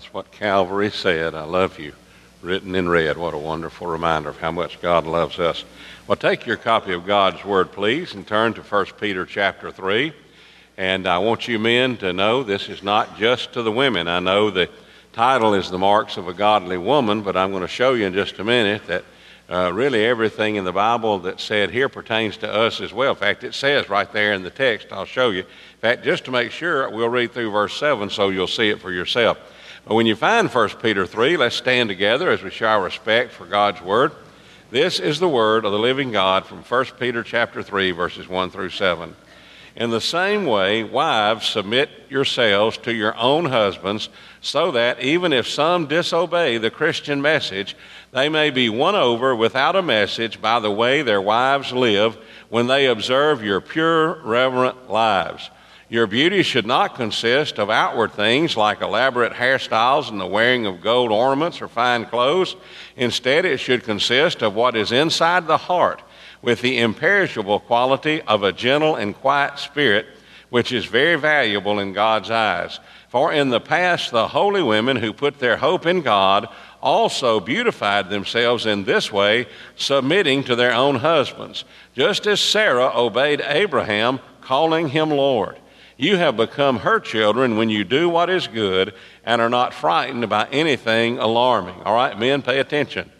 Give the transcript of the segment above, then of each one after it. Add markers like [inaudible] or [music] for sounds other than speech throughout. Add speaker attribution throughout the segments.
Speaker 1: That's what Calvary said. I love you. Written in red. What a wonderful reminder of how much God loves us. Well, take your copy of God's Word, please, and turn to 1 Peter chapter 3. And I want you men to know this is not just to the women. I know the title is The Marks of a Godly Woman, but I'm going to show you in just a minute that uh, really everything in the Bible that's said here pertains to us as well. In fact, it says right there in the text, I'll show you. In fact, just to make sure, we'll read through verse 7 so you'll see it for yourself. When you find 1 Peter 3, let's stand together as we show our respect for God's Word. This is the Word of the living God from 1 Peter chapter 3, verses 1 through 7. In the same way, wives, submit yourselves to your own husbands, so that even if some disobey the Christian message, they may be won over without a message by the way their wives live when they observe your pure, reverent lives. Your beauty should not consist of outward things like elaborate hairstyles and the wearing of gold ornaments or fine clothes. Instead, it should consist of what is inside the heart with the imperishable quality of a gentle and quiet spirit, which is very valuable in God's eyes. For in the past, the holy women who put their hope in God also beautified themselves in this way, submitting to their own husbands, just as Sarah obeyed Abraham, calling him Lord. You have become her children when you do what is good and are not frightened by anything alarming. All right, men, pay attention.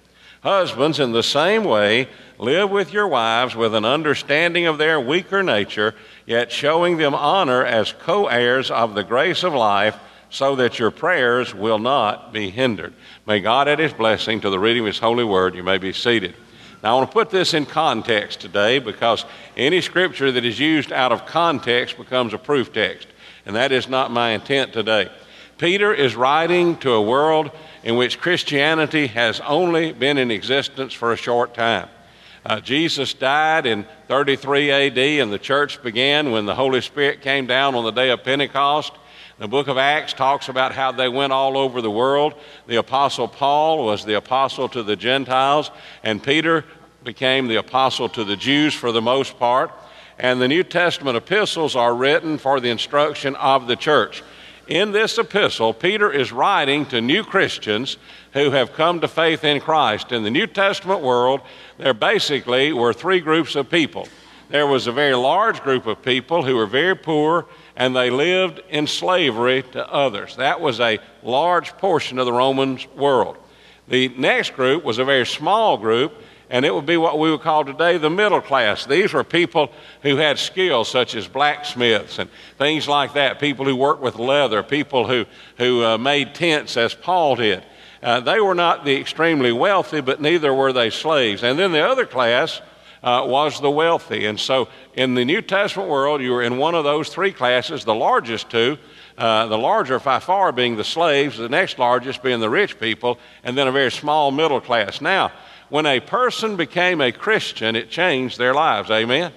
Speaker 1: Husbands, in the same way, live with your wives with an understanding of their weaker nature, yet showing them honor as co heirs of the grace of life, so that your prayers will not be hindered. May God add his blessing to the reading of his holy word. You may be seated. Now, I want to put this in context today because any scripture that is used out of context becomes a proof text, and that is not my intent today. Peter is writing to a world in which Christianity has only been in existence for a short time. Uh, Jesus died in 33 AD, and the church began when the Holy Spirit came down on the day of Pentecost. The book of Acts talks about how they went all over the world. The apostle Paul was the apostle to the Gentiles, and Peter became the apostle to the Jews for the most part. And the New Testament epistles are written for the instruction of the church. In this epistle, Peter is writing to new Christians who have come to faith in Christ. In the New Testament world, there basically were three groups of people. There was a very large group of people who were very poor and they lived in slavery to others. That was a large portion of the Roman world. The next group was a very small group, and it would be what we would call today the middle class. These were people who had skills such as blacksmiths and things like that, people who worked with leather, people who, who uh, made tents as Paul did. Uh, they were not the extremely wealthy, but neither were they slaves. And then the other class uh, was the wealthy. And so in the New Testament world, you were in one of those three classes, the largest two. Uh, the larger by far being the slaves, the next largest being the rich people, and then a very small middle class. Now, when a person became a Christian, it changed their lives. Amen?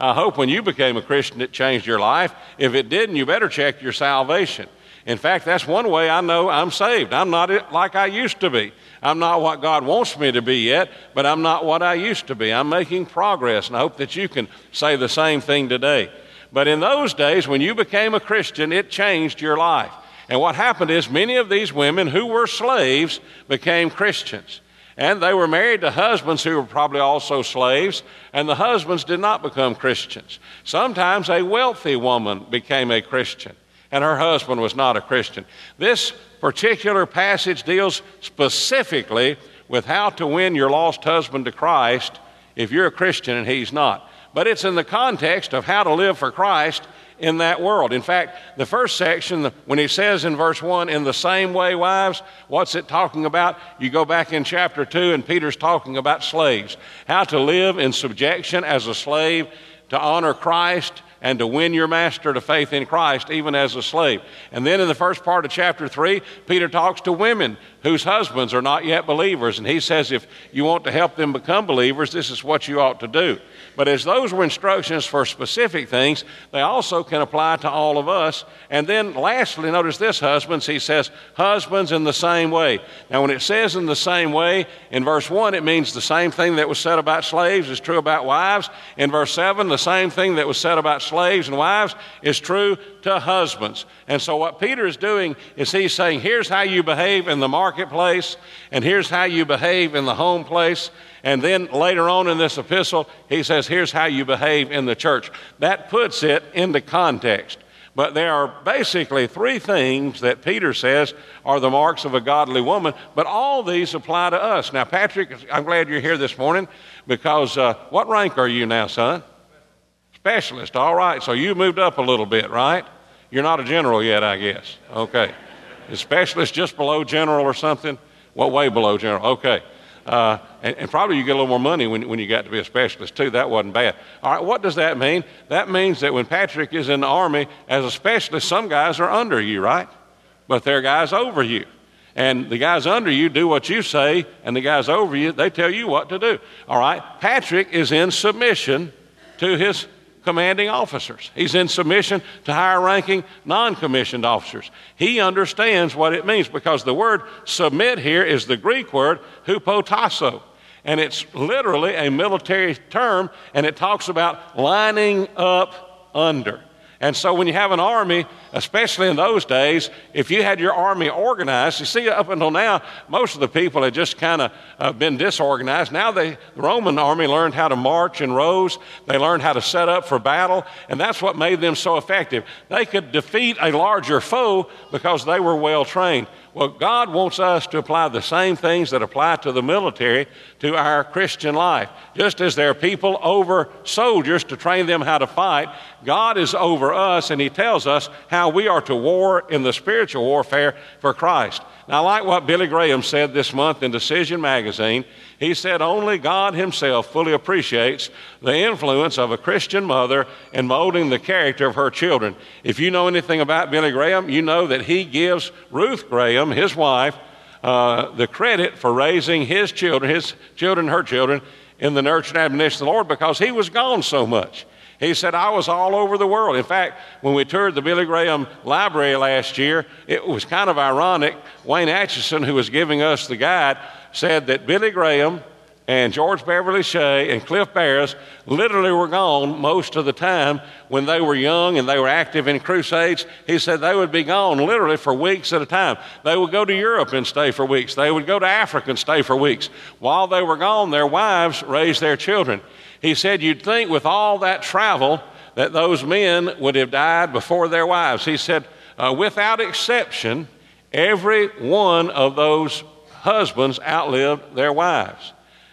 Speaker 1: I hope when you became a Christian, it changed your life. If it didn't, you better check your salvation. In fact, that's one way I know I'm saved. I'm not like I used to be. I'm not what God wants me to be yet, but I'm not what I used to be. I'm making progress, and I hope that you can say the same thing today. But in those days, when you became a Christian, it changed your life. And what happened is many of these women who were slaves became Christians. And they were married to husbands who were probably also slaves, and the husbands did not become Christians. Sometimes a wealthy woman became a Christian and her husband was not a Christian. This particular passage deals specifically with how to win your lost husband to Christ if you're a Christian and he's not. But it's in the context of how to live for Christ in that world. In fact, the first section, when he says in verse 1, in the same way, wives, what's it talking about? You go back in chapter 2, and Peter's talking about slaves. How to live in subjection as a slave, to honor Christ, and to win your master to faith in Christ, even as a slave. And then in the first part of chapter 3, Peter talks to women whose husbands are not yet believers. And he says, if you want to help them become believers, this is what you ought to do. But as those were instructions for specific things, they also can apply to all of us. And then lastly, notice this, husbands, he says, husbands in the same way. Now, when it says in the same way, in verse 1, it means the same thing that was said about slaves is true about wives. In verse 7, the same thing that was said about slaves and wives is true to husbands. And so, what Peter is doing is he's saying, here's how you behave in the marketplace, and here's how you behave in the home place. And then later on in this epistle, he says, here's how you behave in the church. That puts it into context. But there are basically three things that Peter says are the marks of a godly woman, but all these apply to us. Now, Patrick, I'm glad you're here this morning because uh, what rank are you now, son? Specialist. All right, so you moved up a little bit, right? You're not a general yet, I guess. Okay. Is specialist just below general or something? What way below general? Okay. Uh, and, and, probably you get a little more money when, when you got to be a specialist, too. That wasn't bad. All right, what does that mean? That means that when Patrick is in the Army as a specialist, some guys are under you, right? But there are guys over you. And the guys under you do what you say, and the guys over you, they tell you what to do. All right, Patrick is in submission to his commanding officers. He's in submission to higher ranking non commissioned officers. He understands what it means because the word submit here is the Greek word hupotasso. And it's literally a military term, and it talks about lining up under. And so when you have an army, especially in those days, if you had your army organized, you see, up until now, most of the people had just kind of uh, been disorganized. Now they, the Roman army learned how to march in rows, they learned how to set up for battle, and that's what made them so effective. They could defeat a larger foe because they were well trained. Well, God wants us to apply the same things that apply to the military to our Christian life. Just as there are people over soldiers to train them how to fight, God is over us and He tells us how we are to war in the spiritual warfare for Christ. Now, I like what Billy Graham said this month in Decision Magazine. He said, Only God Himself fully appreciates the influence of a Christian mother in molding the character of her children. If you know anything about Billy Graham, you know that he gives Ruth Graham, his wife, uh, the credit for raising his children, his children, her children, in the nurture and admonition of the Lord because he was gone so much. He said, I was all over the world. In fact, when we toured the Billy Graham Library last year, it was kind of ironic. Wayne Atchison, who was giving us the guide, said that Billy Graham and George Beverly Shea and Cliff Barrows literally were gone most of the time when they were young and they were active in crusades. He said they would be gone literally for weeks at a time. They would go to Europe and stay for weeks. They would go to Africa and stay for weeks. While they were gone, their wives raised their children. He said, You'd think with all that travel that those men would have died before their wives. He said, uh, Without exception, every one of those husbands outlived their wives.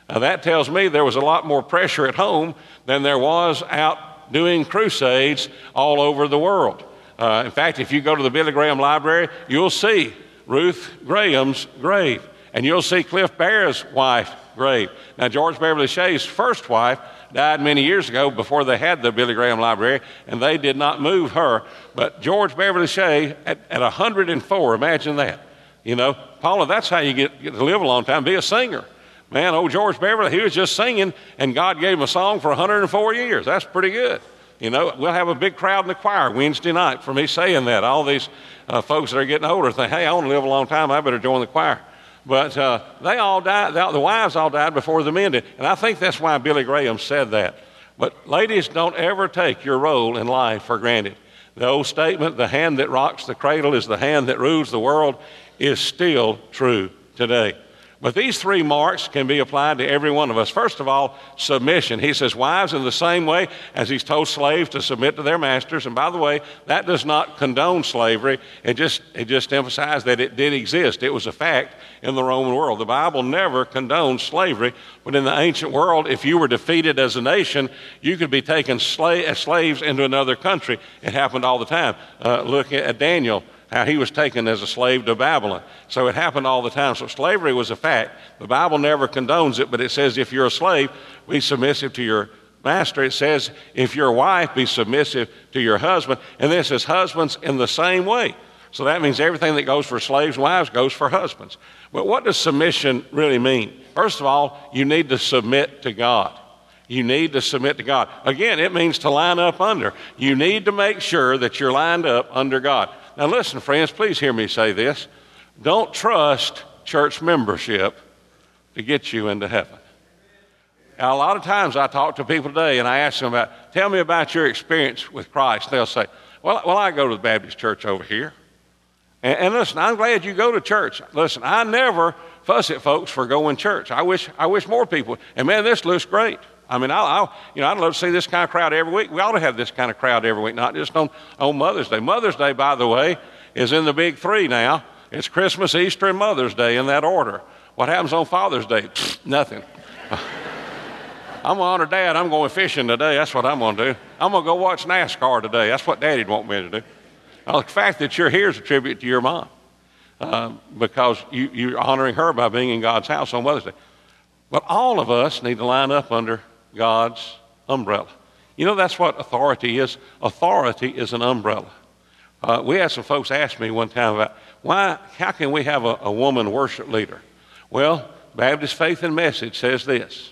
Speaker 1: Now, that tells me there was a lot more pressure at home than there was out doing crusades all over the world. Uh, in fact, if you go to the Billy Graham Library, you'll see Ruth Graham's grave, and you'll see Cliff Barrows' wife grave. Now, George Beverly Shea's first wife died many years ago before they had the Billy Graham Library, and they did not move her. But George Beverly Shea, at, at 104, imagine that. You know, Paula, that's how you get, get to live a long time, be a singer. Man, old George Beverly, he was just singing, and God gave him a song for 104 years. That's pretty good. You know, we'll have a big crowd in the choir Wednesday night for me saying that. All these uh, folks that are getting older think, hey, I want to live a long time. I better join the choir. But uh, they all died, the wives all died before the men did. And I think that's why Billy Graham said that. But ladies, don't ever take your role in life for granted. The old statement, the hand that rocks the cradle is the hand that rules the world, is still true today. But these three marks can be applied to every one of us. First of all, submission. He says, Wives, in the same way as he's told slaves to submit to their masters. And by the way, that does not condone slavery. It just, it just emphasized that it did exist. It was a fact in the Roman world. The Bible never condones slavery. But in the ancient world, if you were defeated as a nation, you could be taken sla- as slaves into another country. It happened all the time. Uh, look at Daniel how he was taken as a slave to Babylon. So it happened all the time. So slavery was a fact. The Bible never condones it, but it says if you're a slave, be submissive to your master. It says if you're a wife, be submissive to your husband. And this is husbands in the same way. So that means everything that goes for slaves wives goes for husbands. But what does submission really mean? First of all, you need to submit to God. You need to submit to God. Again, it means to line up under. You need to make sure that you're lined up under God. Now, listen, friends, please hear me say this. Don't trust church membership to get you into heaven. Now, a lot of times I talk to people today and I ask them about, tell me about your experience with Christ. They'll say, well, well I go to the Baptist church over here. And, and listen, I'm glad you go to church. Listen, I never fuss at folks for going church. I wish, I wish more people, and man, this looks great. I mean, I, I, you know, I'd love to see this kind of crowd every week. We ought to have this kind of crowd every week, not just on, on Mother's Day. Mother's Day, by the way, is in the big three now. It's Christmas, Easter, and Mother's Day in that order. What happens on Father's Day? Nothing. [laughs] I'm going to honor Dad. I'm going fishing today. That's what I'm going to do. I'm going to go watch NASCAR today. That's what Daddy'd want me to do. Now, the fact that you're here is a tribute to your mom uh, because you, you're honoring her by being in God's house on Mother's Day. But all of us need to line up under God's umbrella. You know, that's what authority is. Authority is an umbrella. Uh, we had some folks ask me one time about why, how can we have a, a woman worship leader? Well, Baptist Faith and Message says this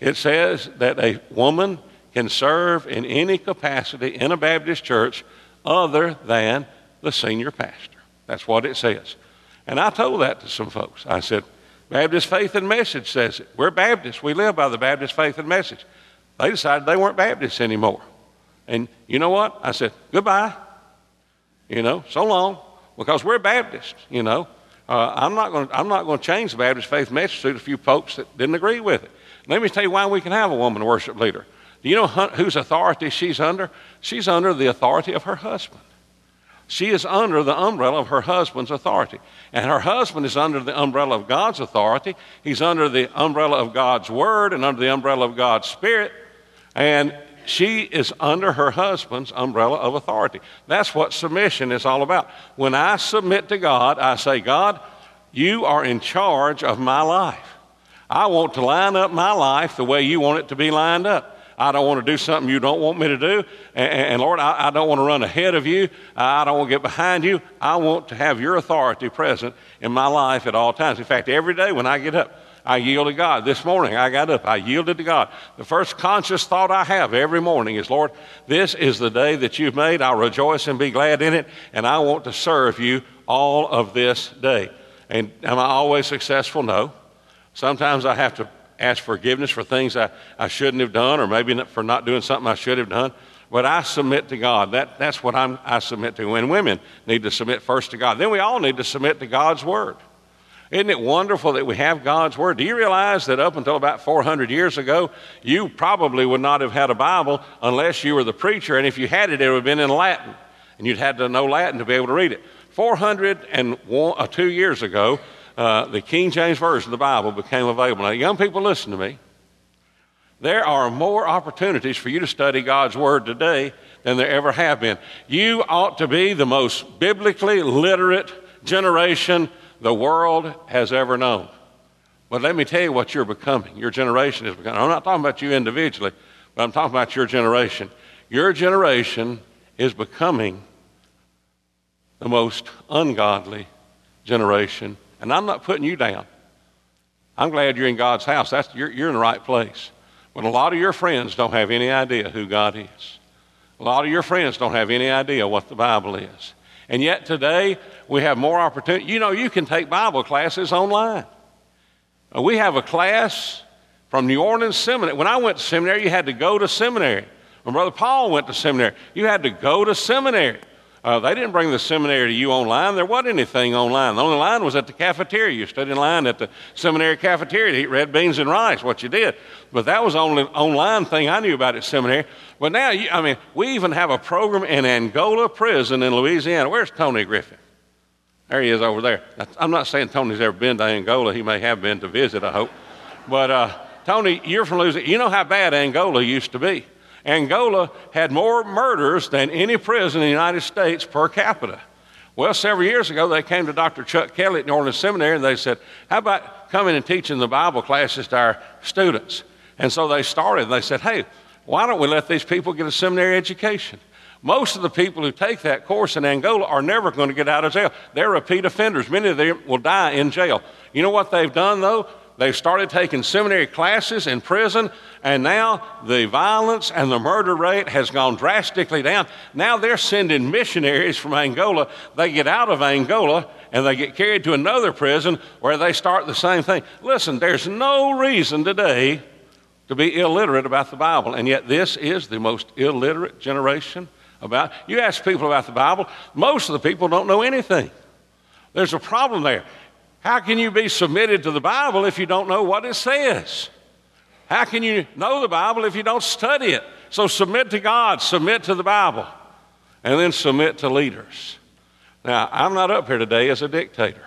Speaker 1: it says that a woman can serve in any capacity in a Baptist church other than the senior pastor. That's what it says. And I told that to some folks. I said, Baptist Faith and Message says it. We're Baptists. We live by the Baptist Faith and Message. They decided they weren't Baptists anymore. And you know what? I said, goodbye. You know, so long, because we're Baptists, you know. Uh, I'm not going I'm not going to change the Baptist Faith Message to a few folks that didn't agree with it. Let me tell you why we can have a woman worship leader. Do you know whose authority she's under? She's under the authority of her husband. She is under the umbrella of her husband's authority. And her husband is under the umbrella of God's authority. He's under the umbrella of God's word and under the umbrella of God's spirit. And she is under her husband's umbrella of authority. That's what submission is all about. When I submit to God, I say, God, you are in charge of my life. I want to line up my life the way you want it to be lined up. I don't want to do something you don't want me to do. And, and Lord, I, I, don't want to run ahead of you. I don't want to get behind you. I want to have your authority present in my life at all times. In fact, every day when I get up, I yield to God. This morning I got up, I yielded to God. The first conscious thought I have every morning is, Lord, this is the day that you've made. I'll rejoice and be glad in it, and I want to serve you all of this day. And am I always successful? No. Sometimes I have to ask forgiveness for things I, I shouldn't have done, or maybe for not doing something I should have done. But I submit to God. That, that's what I'm, I submit to. And women need to submit first to God, then we all need to submit to God's Word. Isn't it wonderful that we have God's Word? Do you realize that up until about 400 years ago, you probably would not have had a Bible unless you were the preacher, and if you had it, it would have been in Latin, and you'd had to know Latin to be able to read it. 402 uh, years ago, uh, the King James Version of the Bible became available. Now, young people, listen to me. There are more opportunities for you to study God's Word today than there ever have been. You ought to be the most biblically literate generation the world has ever known. But let me tell you what you're becoming. Your generation is becoming. I'm not talking about you individually, but I'm talking about your generation. Your generation is becoming the most ungodly generation and I'm not putting you down. I'm glad you're in God's house. That's, you're, you're in the right place. But a lot of your friends don't have any idea who God is. A lot of your friends don't have any idea what the Bible is. And yet today, we have more opportunity. You know, you can take Bible classes online. Uh, we have a class from New Orleans Seminary. When I went to seminary, you had to go to seminary. When Brother Paul went to seminary, you had to go to seminary. Uh, they didn't bring the seminary to you online. There wasn't anything online. The only line was at the cafeteria. You stood in line at the seminary cafeteria to eat red beans and rice, what you did. But that was the only online thing I knew about at seminary. But now, you, I mean, we even have a program in Angola prison in Louisiana. Where's Tony Griffin? There he is over there. I'm not saying Tony's ever been to Angola. He may have been to visit, I hope. But uh, Tony, you're from Louisiana. You know how bad Angola used to be. Angola had more murders than any prison in the United States per capita. Well, several years ago, they came to Dr. Chuck Kelley at New Orleans Seminary and they said, How about coming and teaching the Bible classes to our students? And so they started. and They said, Hey, why don't we let these people get a seminary education? Most of the people who take that course in Angola are never going to get out of jail. They're repeat offenders. Many of them will die in jail. You know what they've done, though? They've started taking seminary classes in prison, and now the violence and the murder rate has gone drastically down. Now they're sending missionaries from Angola. They get out of Angola and they get carried to another prison where they start the same thing. Listen, there's no reason today to to be illiterate about the Bible. And yet, this is the most illiterate generation about. You ask people about the Bible, most of the people don't know anything. There's a problem there. How can you be submitted to the Bible if you don't know what it says? How can you know the Bible if you don't study it? So submit to God, submit to the Bible, and then submit to leaders. Now, I'm not up here today as a dictator.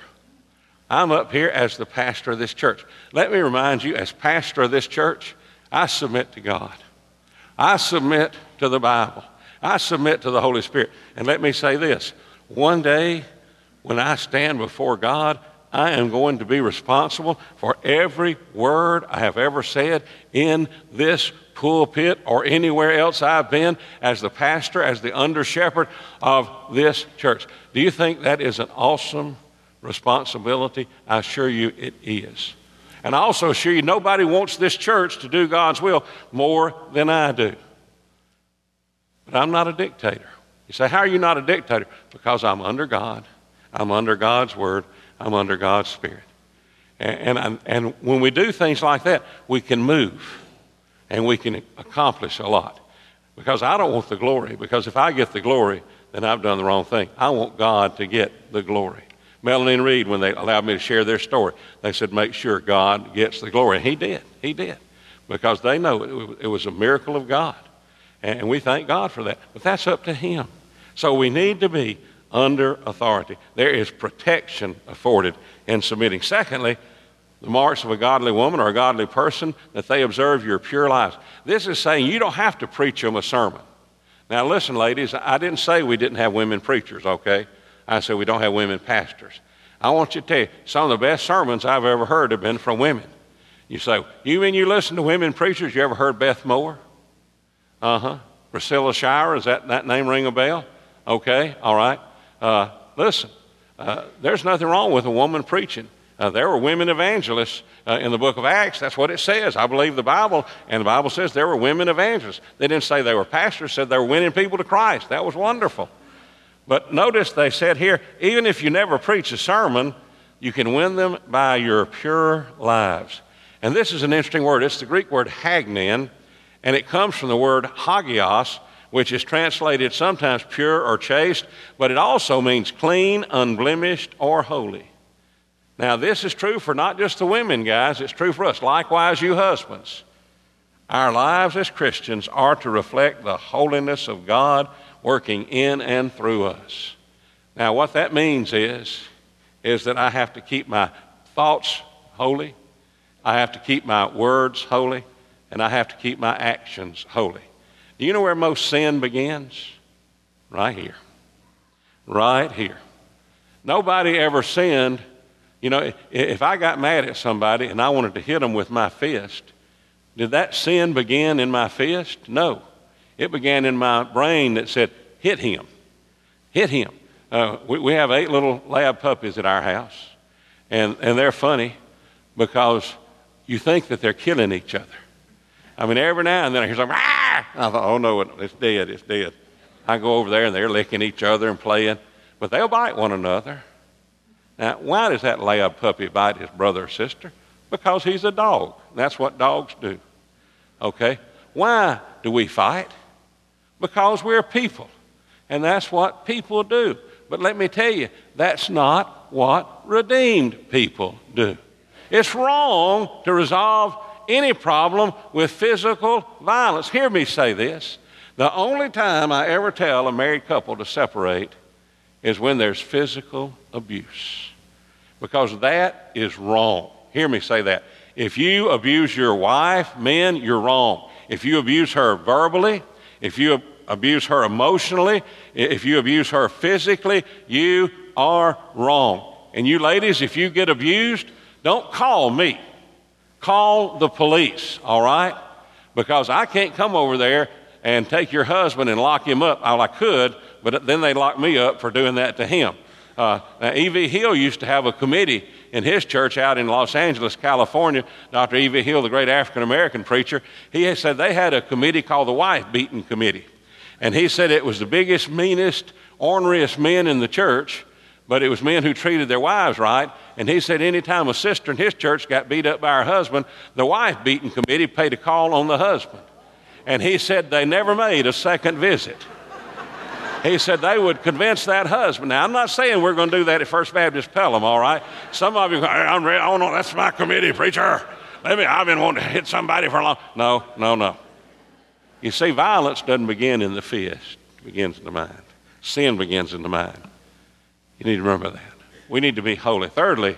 Speaker 1: I'm up here as the pastor of this church. Let me remind you, as pastor of this church, I submit to God. I submit to the Bible. I submit to the Holy Spirit. And let me say this one day, when I stand before God, I am going to be responsible for every word I have ever said in this pulpit or anywhere else I've been as the pastor, as the under shepherd of this church. Do you think that is an awesome responsibility? I assure you it is. And I also assure you nobody wants this church to do God's will more than I do. But I'm not a dictator. You say, How are you not a dictator? Because I'm under God, I'm under God's word, I'm under God's spirit. And, and, and when we do things like that, we can move and we can accomplish a lot. Because I don't want the glory, because if I get the glory, then I've done the wrong thing. I want God to get the glory. Melanie and Reed, when they allowed me to share their story, they said, make sure God gets the glory. And he did. He did. Because they know it was a miracle of God. And we thank God for that. But that's up to Him. So we need to be under authority. There is protection afforded in submitting. Secondly, the marks of a godly woman or a godly person that they observe your pure lives. This is saying you don't have to preach them a sermon. Now, listen, ladies, I didn't say we didn't have women preachers, okay? I said we don't have women pastors. I want you to tell you, some of the best sermons I've ever heard have been from women. You say, you mean you listen to women preachers? You ever heard Beth Moore? Uh huh. Priscilla Shirer, is that, that name ring a bell? Okay, all right. Uh, listen, uh, there's nothing wrong with a woman preaching. Uh, there were women evangelists uh, in the book of Acts. That's what it says. I believe the Bible, and the Bible says there were women evangelists. They didn't say they were pastors, said they were winning people to Christ. That was wonderful. But notice they said here, even if you never preach a sermon, you can win them by your pure lives. And this is an interesting word. It's the Greek word hagnin, and it comes from the word hagios, which is translated sometimes pure or chaste, but it also means clean, unblemished, or holy. Now, this is true for not just the women, guys, it's true for us. Likewise, you husbands. Our lives as Christians are to reflect the holiness of God working in and through us. Now, what that means is, is that I have to keep my thoughts holy, I have to keep my words holy, and I have to keep my actions holy. Do you know where most sin begins? Right here. Right here. Nobody ever sinned. You know, if I got mad at somebody and I wanted to hit them with my fist, did that sin begin in my fist? No. It began in my brain that said, hit him. Hit him. Uh, we, we have eight little lab puppies at our house, and, and they're funny because you think that they're killing each other. I mean, every now and then I hear something, I thought, oh no, it's dead, it's dead. I go over there and they're licking each other and playing, but they'll bite one another. Now, why does that lab puppy bite his brother or sister? Because he's a dog. That's what dogs do. Okay? Why do we fight? Because we're people. And that's what people do. But let me tell you, that's not what redeemed people do. It's wrong to resolve any problem with physical violence. Hear me say this. The only time I ever tell a married couple to separate is when there's physical abuse. Because that is wrong. Hear me say that. If you abuse your wife, men, you're wrong. If you abuse her verbally, if you abuse her emotionally, if you abuse her physically, you are wrong. And you ladies, if you get abused, don't call me. Call the police, all right? Because I can't come over there and take your husband and lock him up. Well, I could, but then they lock me up for doing that to him. Uh, now, E.V. Hill used to have a committee in his church out in Los Angeles, California. Dr. E.V. Hill, the great African American preacher, he said they had a committee called the Wife Beating Committee. And he said it was the biggest, meanest, orneriest men in the church but it was men who treated their wives right. And he said anytime a sister in his church got beat up by her husband, the wife beating committee paid a call on the husband. And he said they never made a second visit. He said they would convince that husband. Now, I'm not saying we're going to do that at First Baptist Pelham, all right? Some of you, I'm ready. Oh, no, that's my committee, preacher. Let me, I've been wanting to hit somebody for a long No, no, no. You see, violence doesn't begin in the fist, it begins in the mind. Sin begins in the mind. You need to remember that. We need to be holy. Thirdly,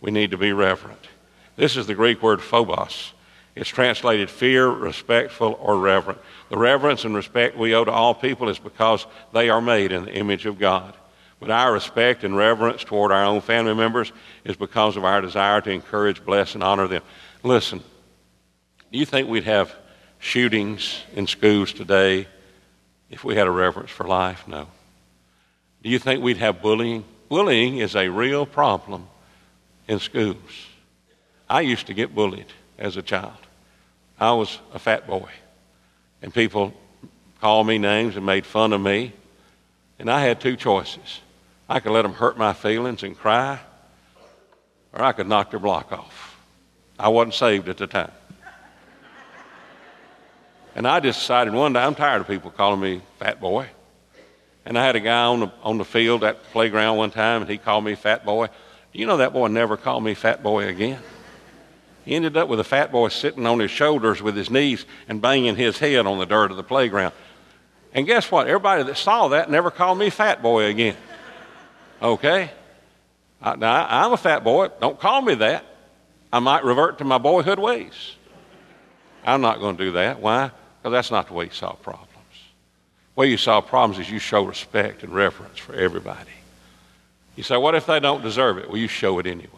Speaker 1: we need to be reverent. This is the Greek word phobos. It's translated fear, respectful, or reverent. The reverence and respect we owe to all people is because they are made in the image of God. But our respect and reverence toward our own family members is because of our desire to encourage, bless, and honor them. Listen, do you think we'd have shootings in schools today if we had a reverence for life? No. Do you think we'd have bullying? Bullying is a real problem in schools. I used to get bullied as a child. I was a fat boy, and people called me names and made fun of me, and I had two choices. I could let them hurt my feelings and cry, or I could knock their block off. I wasn't saved at the time. And I just decided one day I'm tired of people calling me fat boy. And I had a guy on the, on the field at the playground one time, and he called me fat boy. You know that boy never called me fat boy again. He ended up with a fat boy sitting on his shoulders with his knees and banging his head on the dirt of the playground. And guess what? Everybody that saw that never called me fat boy again. Okay? I, now, I'm a fat boy. Don't call me that. I might revert to my boyhood ways. I'm not going to do that. Why? Because that's not the way you solve problems. Way you solve problems is you show respect and reverence for everybody. You say, what if they don't deserve it? Well, you show it anyway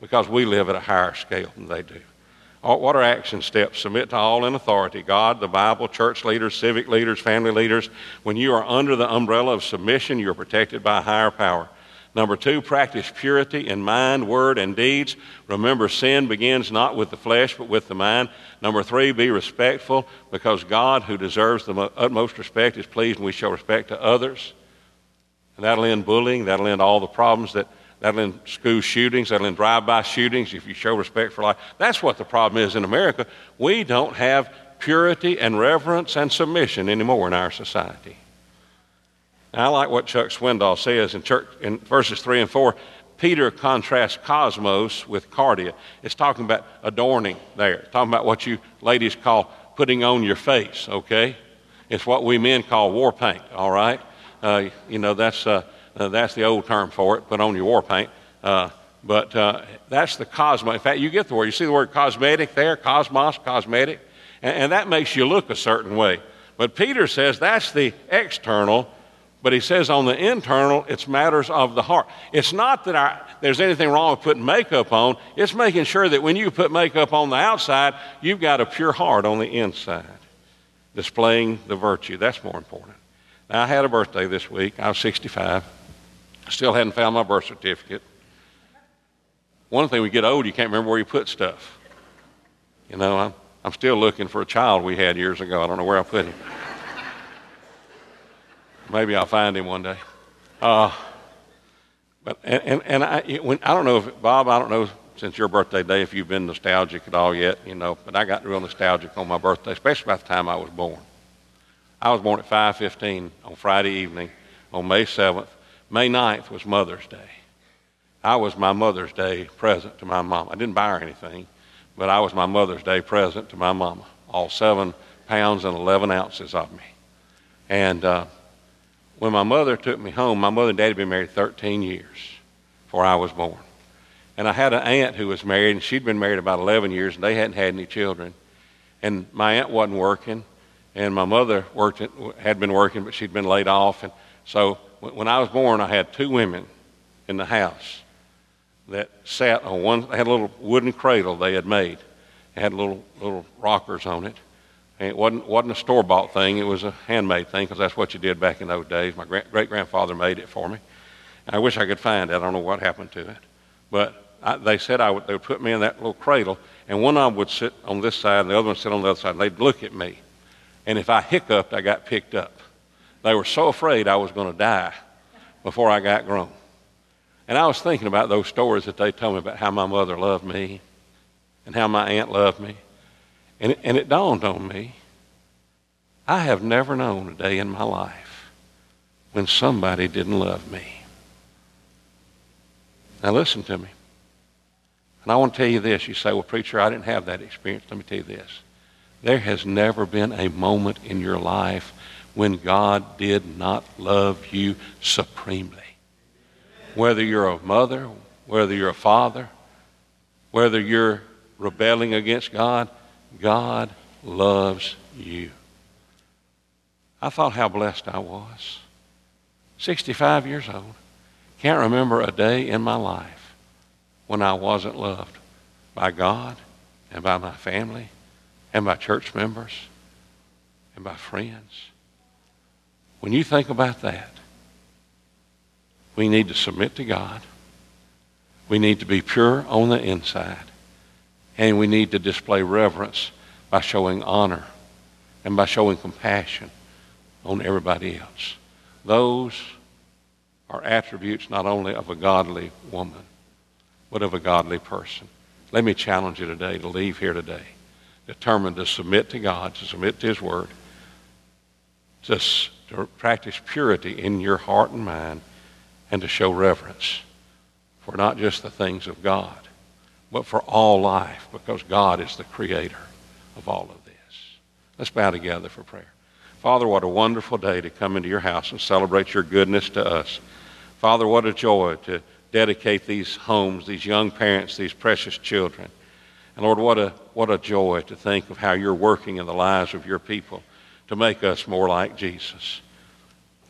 Speaker 1: because we live at a higher scale than they do. Uh, what are action steps? Submit to all in authority God, the Bible, church leaders, civic leaders, family leaders. When you are under the umbrella of submission, you're protected by a higher power. Number two, practice purity in mind, word, and deeds. Remember, sin begins not with the flesh, but with the mind. Number three, be respectful because God, who deserves the utmost respect, is pleased when we show respect to others. And that'll end bullying. That'll end all the problems that, that'll end school shootings. That'll end drive-by shootings if you show respect for life. That's what the problem is in America. We don't have purity and reverence and submission anymore in our society. I like what Chuck Swindoll says in, church, in verses 3 and 4. Peter contrasts cosmos with cardia. It's talking about adorning there. It's talking about what you ladies call putting on your face, okay? It's what we men call war paint, all right? Uh, you know, that's, uh, uh, that's the old term for it, put on your war paint. Uh, but uh, that's the cosmos. In fact, you get the word. You see the word cosmetic there, cosmos, cosmetic, and, and that makes you look a certain way. But Peter says that's the external but he says on the internal, it's matters of the heart. It's not that our, there's anything wrong with putting makeup on, it's making sure that when you put makeup on the outside, you've got a pure heart on the inside, displaying the virtue. That's more important. Now, I had a birthday this week. I was 65. Still hadn't found my birth certificate. One thing, we get old, you can't remember where you put stuff. You know, I'm, I'm still looking for a child we had years ago. I don't know where I put him. Maybe I'll find him one day. Uh, but and, and, and I, when, I don't know if Bob, I don't know since your birthday day if you've been nostalgic at all yet, you know. But I got real nostalgic on my birthday, especially about the time I was born. I was born at 5:15 on Friday evening, on May 7th. May 9th was Mother's Day. I was my Mother's Day present to my mom. I didn't buy her anything, but I was my Mother's Day present to my mama. All seven pounds and 11 ounces of me, and. Uh, when my mother took me home, my mother and daddy had been married 13 years before I was born. And I had an aunt who was married, and she'd been married about 11 years, and they hadn't had any children. And my aunt wasn't working, and my mother worked, had been working, but she'd been laid off. And so when I was born, I had two women in the house that sat on one, they had a little wooden cradle they had made. It had little, little rockers on it. And it wasn't, wasn't a store bought thing, it was a handmade thing because that's what you did back in those days. My great grandfather made it for me. And I wish I could find it. I don't know what happened to it. But I, they said I would, they would put me in that little cradle, and one of them would sit on this side, and the other one would sit on the other side, and they'd look at me. And if I hiccuped, I got picked up. They were so afraid I was going to die before I got grown. And I was thinking about those stories that they told me about how my mother loved me and how my aunt loved me. And it, and it dawned on me I have never known a day in my life when somebody didn't love me. Now, listen to me. And I want to tell you this. You say, well, preacher, I didn't have that experience. Let me tell you this. There has never been a moment in your life when God did not love you supremely. Whether you're a mother, whether you're a father, whether you're rebelling against God, God loves you. I thought how blessed I was. 65 years old. Can't remember a day in my life when I wasn't loved by God and by my family and by church members and by friends. When you think about that, we need to submit to God. We need to be pure on the inside. And we need to display reverence by showing honor and by showing compassion on everybody else. Those are attributes not only of a godly woman, but of a godly person. Let me challenge you today to leave here today determined to submit to God, to submit to His Word, to, to practice purity in your heart and mind, and to show reverence for not just the things of God, but for all life, because God is the creator of all of this. Let's bow together for prayer. Father, what a wonderful day to come into your house and celebrate your goodness to us. Father, what a joy to dedicate these homes, these young parents, these precious children. And Lord, what a, what a joy to think of how you're working in the lives of your people to make us more like Jesus.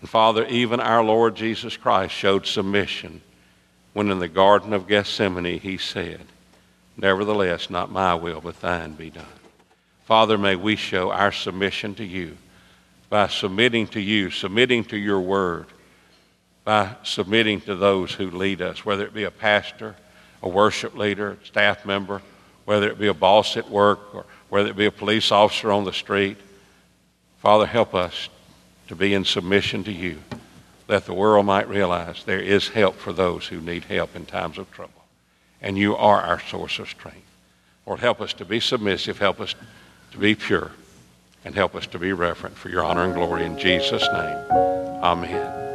Speaker 1: And Father, even our Lord Jesus Christ showed submission when in the Garden of Gethsemane he said, Nevertheless, not my will, but thine be done. Father, may we show our submission to you by submitting to you, submitting to your word, by submitting to those who lead us, whether it be a pastor, a worship leader, staff member, whether it be a boss at work, or whether it be a police officer on the street. Father, help us to be in submission to you, that the world might realize there is help for those who need help in times of trouble. And you are our source of strength. Lord, help us to be submissive, help us to be pure and help us to be reverent for your honor and glory in Jesus' name. Amen.